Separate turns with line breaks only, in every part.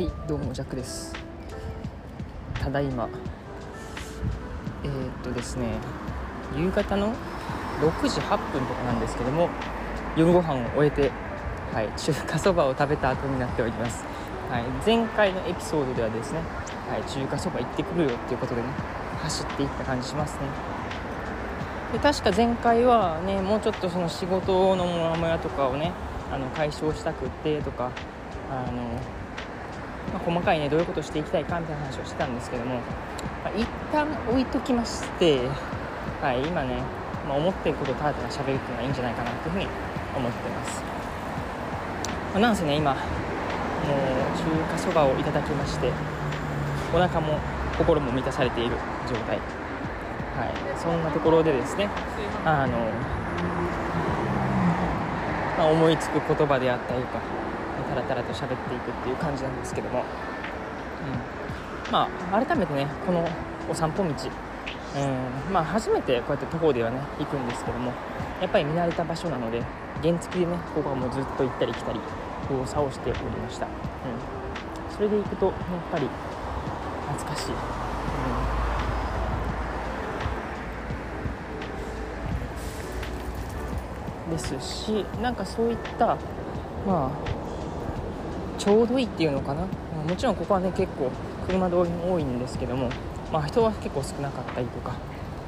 はいどうもジャックです。ただいま。えー、っとですね夕方の6時8分とかなんですけども夜ご飯を終えて、はい、中華そばを食べた後になっております、はい、前回のエピソードではですね、はい、中華そば行ってくるよっていうことでね走っていった感じしますね。で確か前回はねもうちょっとその仕事のモヤモヤとかをねあの解消したくってとかあのまあ、細かいねどういうことをしていきたいかみたいな話をしてたんですけども、まあ、一旦置いときまして、はい、今ね、まあ、思ってることをただただ喋るっていうのはいいんじゃないかなというふうに思ってます、まあ、なんせね今もう中華そばをいただきましてお腹も心も満たされている状態。はいそんなところでですねあの、まあ、思いつく言葉であったりとかタラタラと喋っていくっていう感じなんですけども、うん、まあ改めてねこのお散歩道、うん。まあ、初めてこうやって徒歩ではね行くんですけどもやっぱり見慣れた場所なので原付でねここはもうずっと行ったり来たり動作をしておりました、うん、それで行くとやっぱり懐かしい、うん、ですしなんかそういったまあちょうどいいっていうのかな。まもちろんここはね結構車通りも多いんですけども、まあ、人は結構少なかったりとか、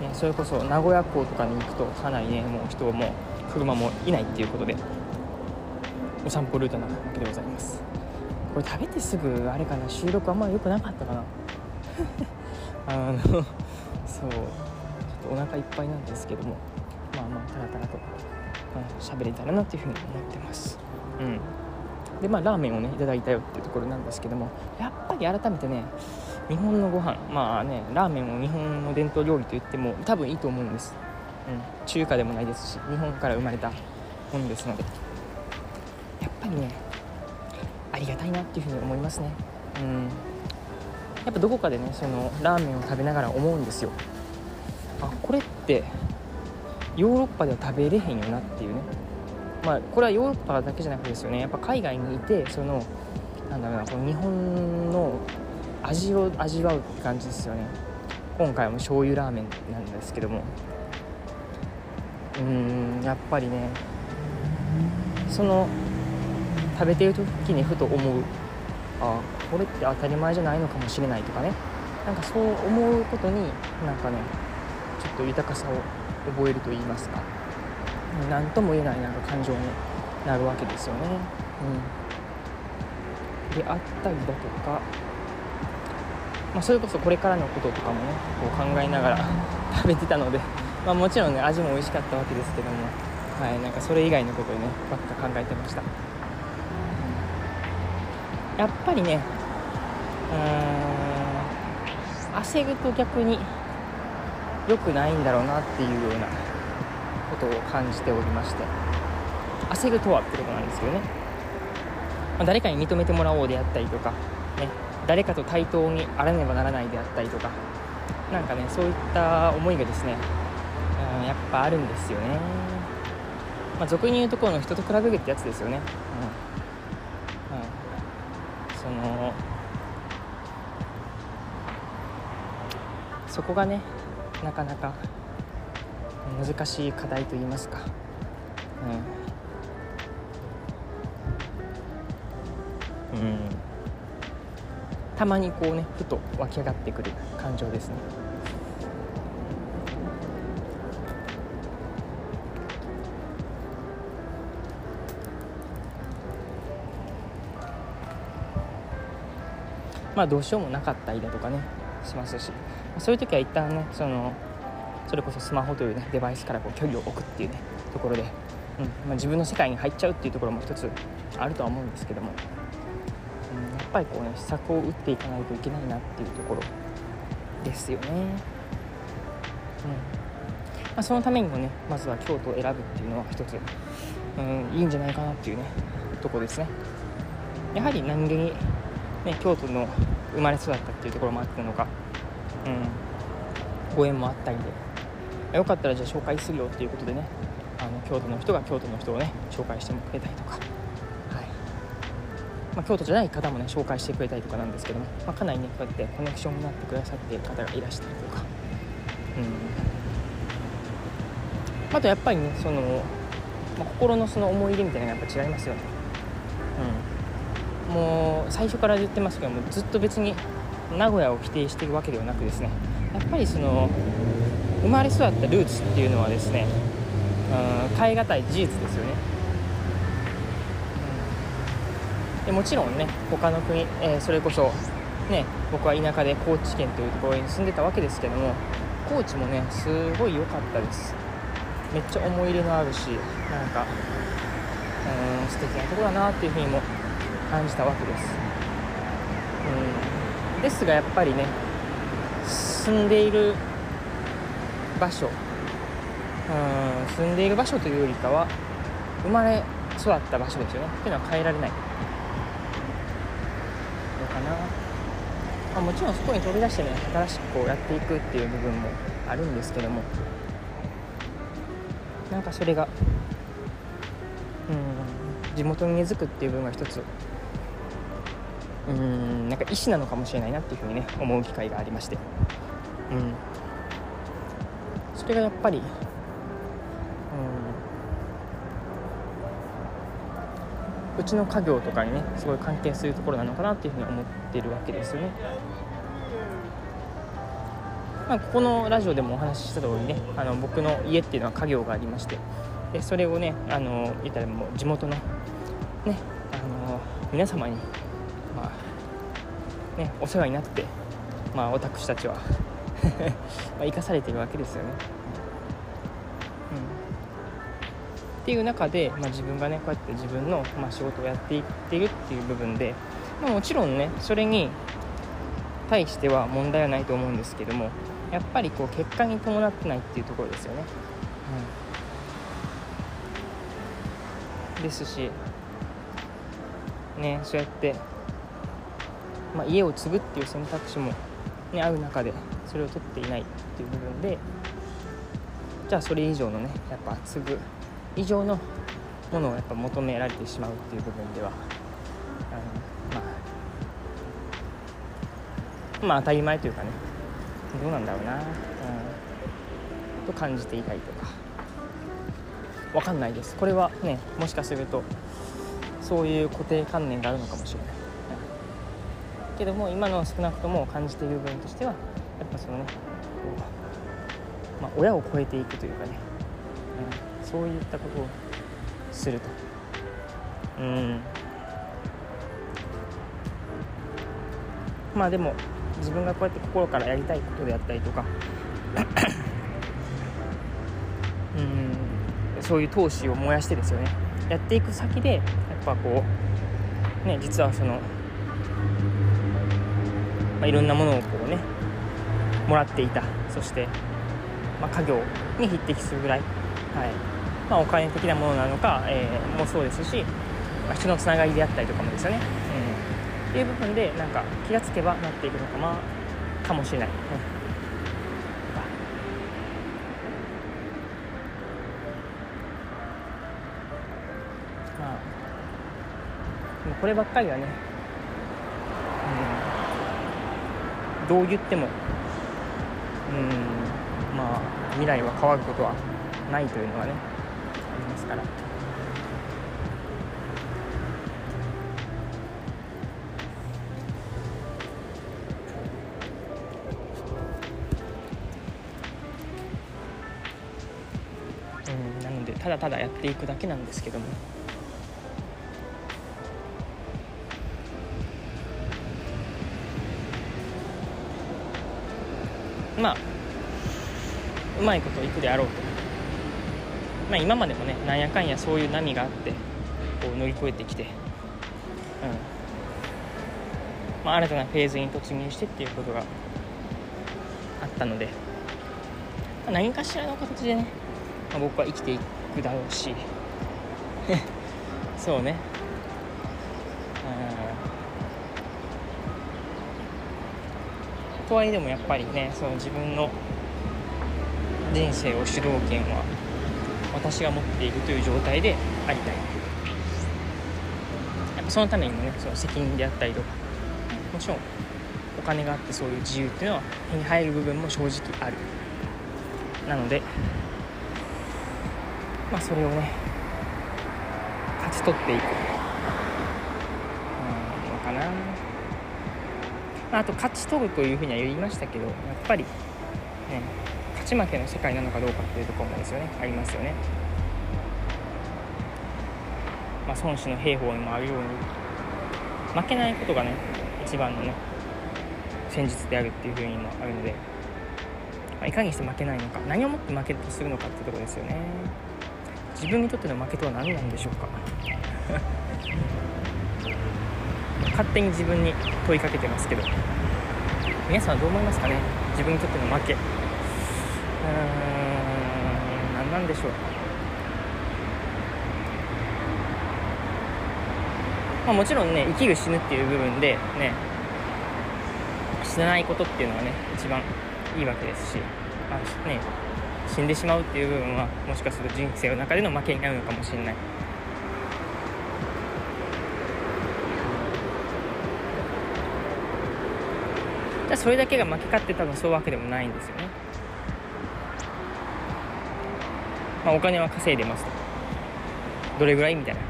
ね、それこそ名古屋港とかに行くとかなりねもう人も車もいないっていうことでお散歩ルートなわけでございます。これ食べてすぐあれかな収録あんま良くなかったかな。あのそうちょっとお腹いっぱいなんですけどもまあまあたらたらと喋、うん、れたらなっていうふうに思ってます。うん。でまあラーメンをねいただいたよっていうところなんですけどもやっぱり改めてね日本のご飯まあねラーメンを日本の伝統料理と言っても多分いいと思うんです、うん、中華でもないですし日本から生まれたものですので。やっぱりねありがたいなっていうふうに思いますね。うん。やっぱどこかでねそのラーメンを食べながら思うんですよ。あこれってヨーロッパでは食べれへんよなっていうね。まあ、これはヨーロッパだけじゃなくてですよね。やっぱ海外にいてそのなんだろうなこの日本の味を味わうって感じですよね。今回も醤油ラーメンなんですけども。うーんやっぱりねその食べてる時にふと思う。あこれって当たり前じゃないのかもしれないとかね。なんかそう思うことになんかねちょっと豊かさを覚えると言いますか。何とも言えないなんか感情になるわけですよね。うん、であったりだとか、まあ、それこそこれからのこととかもねこう考えながら 食べてたので、ま、もちろんね味も美味しかったわけですけども、はい、なんかそれ以外のことをねばっか考えてました。やっぱりねうん焦ると逆に良くないんだろうなっていうようなことを感じておりまして焦るとはってことなんですけどね、まあ、誰かに認めてもらおうであったりとか、ね、誰かと対等にあらねばならないであったりとかなんかねそういった思いがですね、うん、やっぱあるんですよね。まあ、俗に言うところの人と比べるってやつですよね、うん。うん、そのそこがねなかなか難しい課題といいますか、うん、うん、たまにこうねふと湧き上がってくる感情ですね。まあどうしようもなかったりだとかねしますし。そういう時は一旦ねそのそれこそスマホという、ね、デバイスからこう距離を置くっていうねところで、うんまあ、自分の世界に入っちゃうっていうところも一つあるとは思うんですけども、うん、やっぱりこうね施策を打っていかないといけないなっていうところですよね。うんまあ、そのためにもねまずは京都を選ぶっていうのは一つ、うん、いいんじゃないかなっていうねとこですね。やはり何気に、ね、京都の生まれ育ったっていうところもあってのか、うん、ご縁もあったりでよかったらじゃあ紹介するよっていうことでね。あの京都の人が京都の人をね紹介してくれたりとか、はい。まあ、京都じゃない方もね紹介してくれたりとかなんですけども、まあ、かなりねこうやってコネクションになってくださっている方がいらしたりとか、うん、あとやっぱりねその、まあ、心のその思い入れみたいなのがやっぱ違いますよね、うん、もう最初から言ってますけどもずっと別に名古屋を否定しているわけではなくですね。やっぱりその生まれ育ったルーツっていうのはですね、うん、変え難い事実ですよね、うん、でもちろんね他の国、えー、それこそね僕は田舎で高知県というところに住んでたわけですけども高知もねすごい良かったです。めっちゃ思い入れのあるしなんかうん素敵なとこだなっていうふうにも感じたわけです、うん、ですがやっぱりね住んでいる場所。うん住んでいる場所というよりかは生まれ育った場所ですよね。っていうのは変えられない。のかな、あ、もちろんそこに飛び出してね新しくこうやっていくっていう部分もあるんですけども。なんかそれがうん地元に根付くっていう部分が一つ。うんなんか意思なのかもしれないなっていうふうにね思う機会がありまして。うん。それがやっぱり、うん、うちの家業とかにねすごい関係するところなのかなっていうふうに思ってるわけですよね。まあ、ここのラジオでもお話しした通りねあの僕の家っていうのは家業がありましてでそれをねあの言ったらもう地元のねあの皆様に、まあね、お世話になって、まあ、私たちは ま生かされてるわけですよね。っていう中で、まあ、自分がねこうやって自分の、まあ、仕事をやっていってるっていう部分で、まあ、もちろんねそれに対しては問題はないと思うんですけどもやっぱりこう結果に伴ってないっていうところですよね。うん、ですしねそうやって、まあ、家を継ぐっていう選択肢も、ね、ある中でそれを取っていないっていう部分でじゃあそれ以上のねやっぱ継ぐ以上のものをやっぱ求められてしまうっていう部分ではあのまあまあ当たり前というかねどうなんだろうな、うん、と感じていたりとか分かんないです。これはねもしかするとそういう固定観念があるのかもしれない、うん、けども今の少なくとも感じている部分としてはやっぱそのね、まあ、親を超えていくというかね、うん、そういったことをすると。うん。まあでも自分がこうやって心からやりたいことであったりとか。うん。そういう闘志を燃やしてですよね。やっていく先でやっぱこうね実はその、まあ、いろんなものをこうねもらっていた。そして、まあ、家業に匹敵するぐらい、はい。まあ、お金的なものなのか、えー、もそうですし、まあ、人のつながりであったりとかもですよね、うん、っていう部分でなんか気がつけばなっていくのか,、まあ、かもしれない、うん。まあ、こればっかりはね、うん、どう言ってもうん。まあ未来は変わることはないというのはねありますから。うん、なのでただただやっていくだけなんですけどもまあうまいこといくであろうと、まあ、今までもねなんやかんやそういう波があってこう乗り越えてきて、うん。まあ、新たなフェーズに突入してっていうことがあったので、まあ、何かしらの形でね、まあ、僕は生きていくだろうし そうね。とはいえでもやっぱりねその自分の人生を主導権は私が持っているという状態でありたいやっそのためにもねその責任であったりとかもちろんお金があってそういう自由っていうのは手に入る部分も正直ある。なのでまあそれをね勝ち取っていく。のかな。あと勝ち取るというふうには言いましたけどやっぱり、勝ち負けの世界なのかどうかっていうところもですよね。ありますよね。まあ、孫子の兵法にもあるように負けないことがね一番のね戦術であるっていうふうにもあるので、まあ、いかにして負けないのか何をもって負けとするのかっていうところですよね。自分にとっての負けとは何なんでしょうか。勝手に自分に問いかけてますけど皆さんはどう思いますかね。自分にとっての負け。ーん何なんでしょうまあ、もちろんね生きる死ぬっていう部分でね死なないことっていうのはね一番いいわけですし、まあね、死んでしまうっていう部分はもしかすると人生の中での負けになるのかもしれない。じゃそれだけが負け勝って多分そういうわけでもないんですよね。まあ、お金は稼いでますと。どれぐらいみたいな。うん。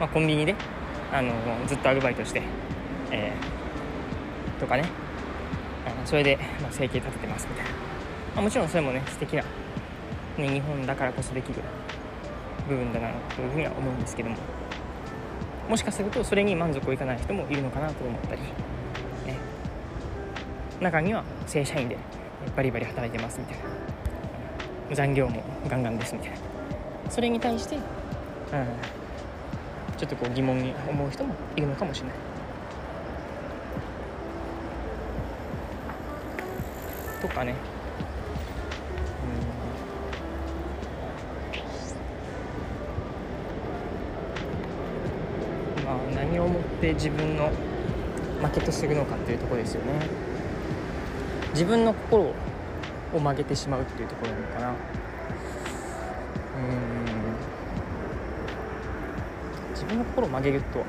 まあ、コンビニであのずっとアルバイトして、えー、とかね。それで、まあ、生計立ててますみたいな、まあ、もちろんそれもね素敵な、ね、日本だからこそできる部分だなというふうには思うんですけども。もしかするとそれに満足をいかない人もいるのかなと思ったり、ね、中には正社員でバリバリ働いてますみたいな。残業もガンガンですみたいなそれに対して、うん、ちょっとこう疑問に思う人もいるのかもしれない。とかね。うんまあ何をもって自分の負けとするのかっていうところですよね。自分の心をを曲げてしまうっていうところなのかな。うん。自分の心を曲げると。は、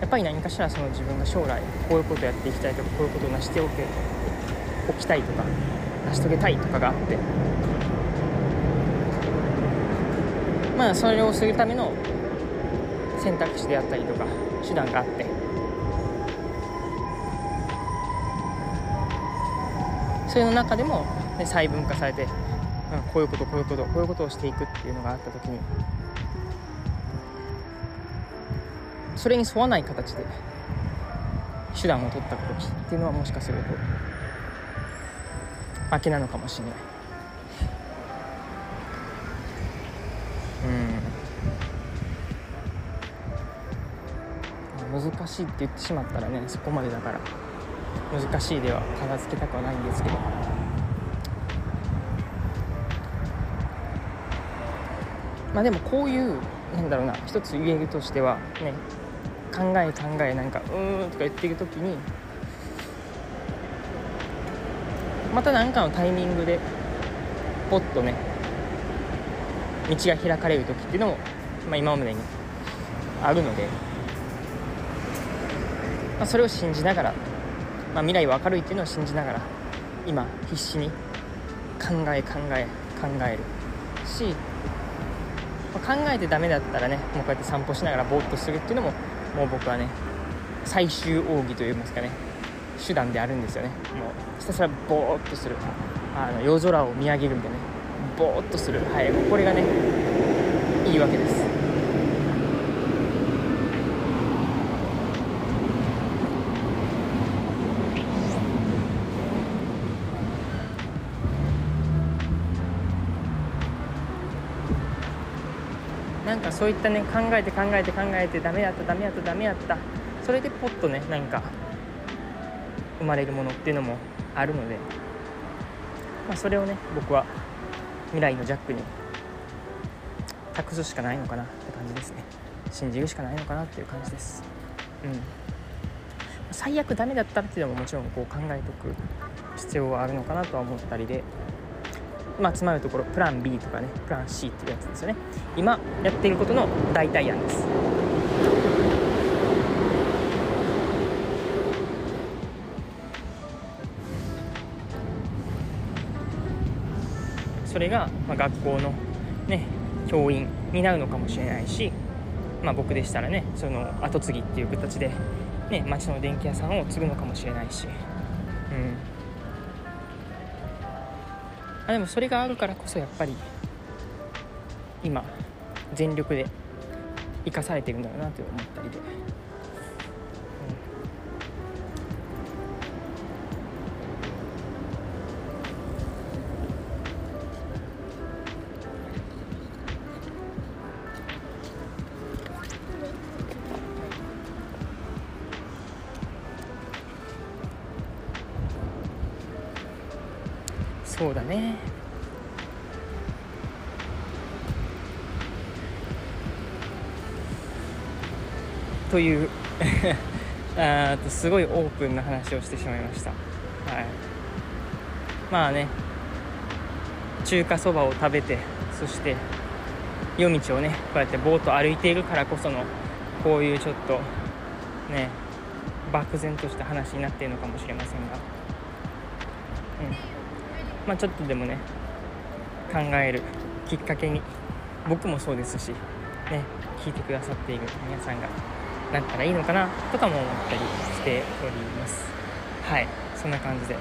やっぱり何かしらその自分が将来こういうことやっていきたいとかこういうことを成しておけおきたいとか成し遂げたいとかがあって。まあそれをするための選択肢であったりとか手段があって。それの中でも、ね、細分化されてうん、こういうことこういうことこういうことをしていくっていうのがあった時にそれに沿わない形で手段を取った時っていうのはもしかすると負けなのかもしれない。うん難しいって言ってしまったらねそこまでだから難しいでは片付けたくはないんですけど。まあでもこういうなんだろうな一つ言えるとしてはね考え考えなんかうーんとか言ってる時にまた何かのタイミングでポッとね道が開かれる時っていうのも、まあ、今までにあるので、まあ、それを信じながら、まあ、未来は明るいっていうのを信じながら今必死に考え考え考えるし考えてダメだったらねもうこうやって散歩しながらぼーっとするっていうのももう僕はね最終奥義といいますかね手段であるんですよね。もうひたすらぼーっとする。あの夜空を見上げるみたいなねぼーっとする。はいこれがねいいわけです。そういったね考えて考えて考えてダメやったダメやったダメやった。それでポッとね何か生まれるものっていうのもあるので、まあ、それをね僕は未来のジャックに託すしかないのかなって感じですね。信じるしかないのかなっていう感じです。うん。最悪ダメだったっていうのももちろんこう考えておく必要はあるのかなとは思ったりでまあ、つまるところプラン B とかねプラン C っていうやつですよね。今やっていることの代替案です。それが、まあ、学校のね教員になるのかもしれないし、まあ、僕でしたらねその後継ぎっていう形で、ね、町の電気屋さんを継ぐのかもしれないし、うん。あ、でもそれがあるからこそやっぱり今全力で生かされてるんだろうなと思ったりで。そうだね。という あとすごいオープンな話をしてしまいました。はい。まあね中華そばを食べてそして夜道をねこうやってぼーっと歩いているからこそのこういうちょっとね漠然とした話になっているのかもしれませんが。うん。まあ、ちょっとでもね考えるきっかけに僕もそうですし、ね、聞いてくださっている皆さんがなったらいいのかなとかも思ったりしております。はいそんな感じで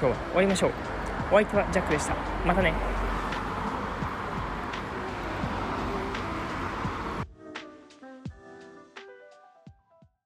今日は終わりましょう。お相手はジャックでした。またね。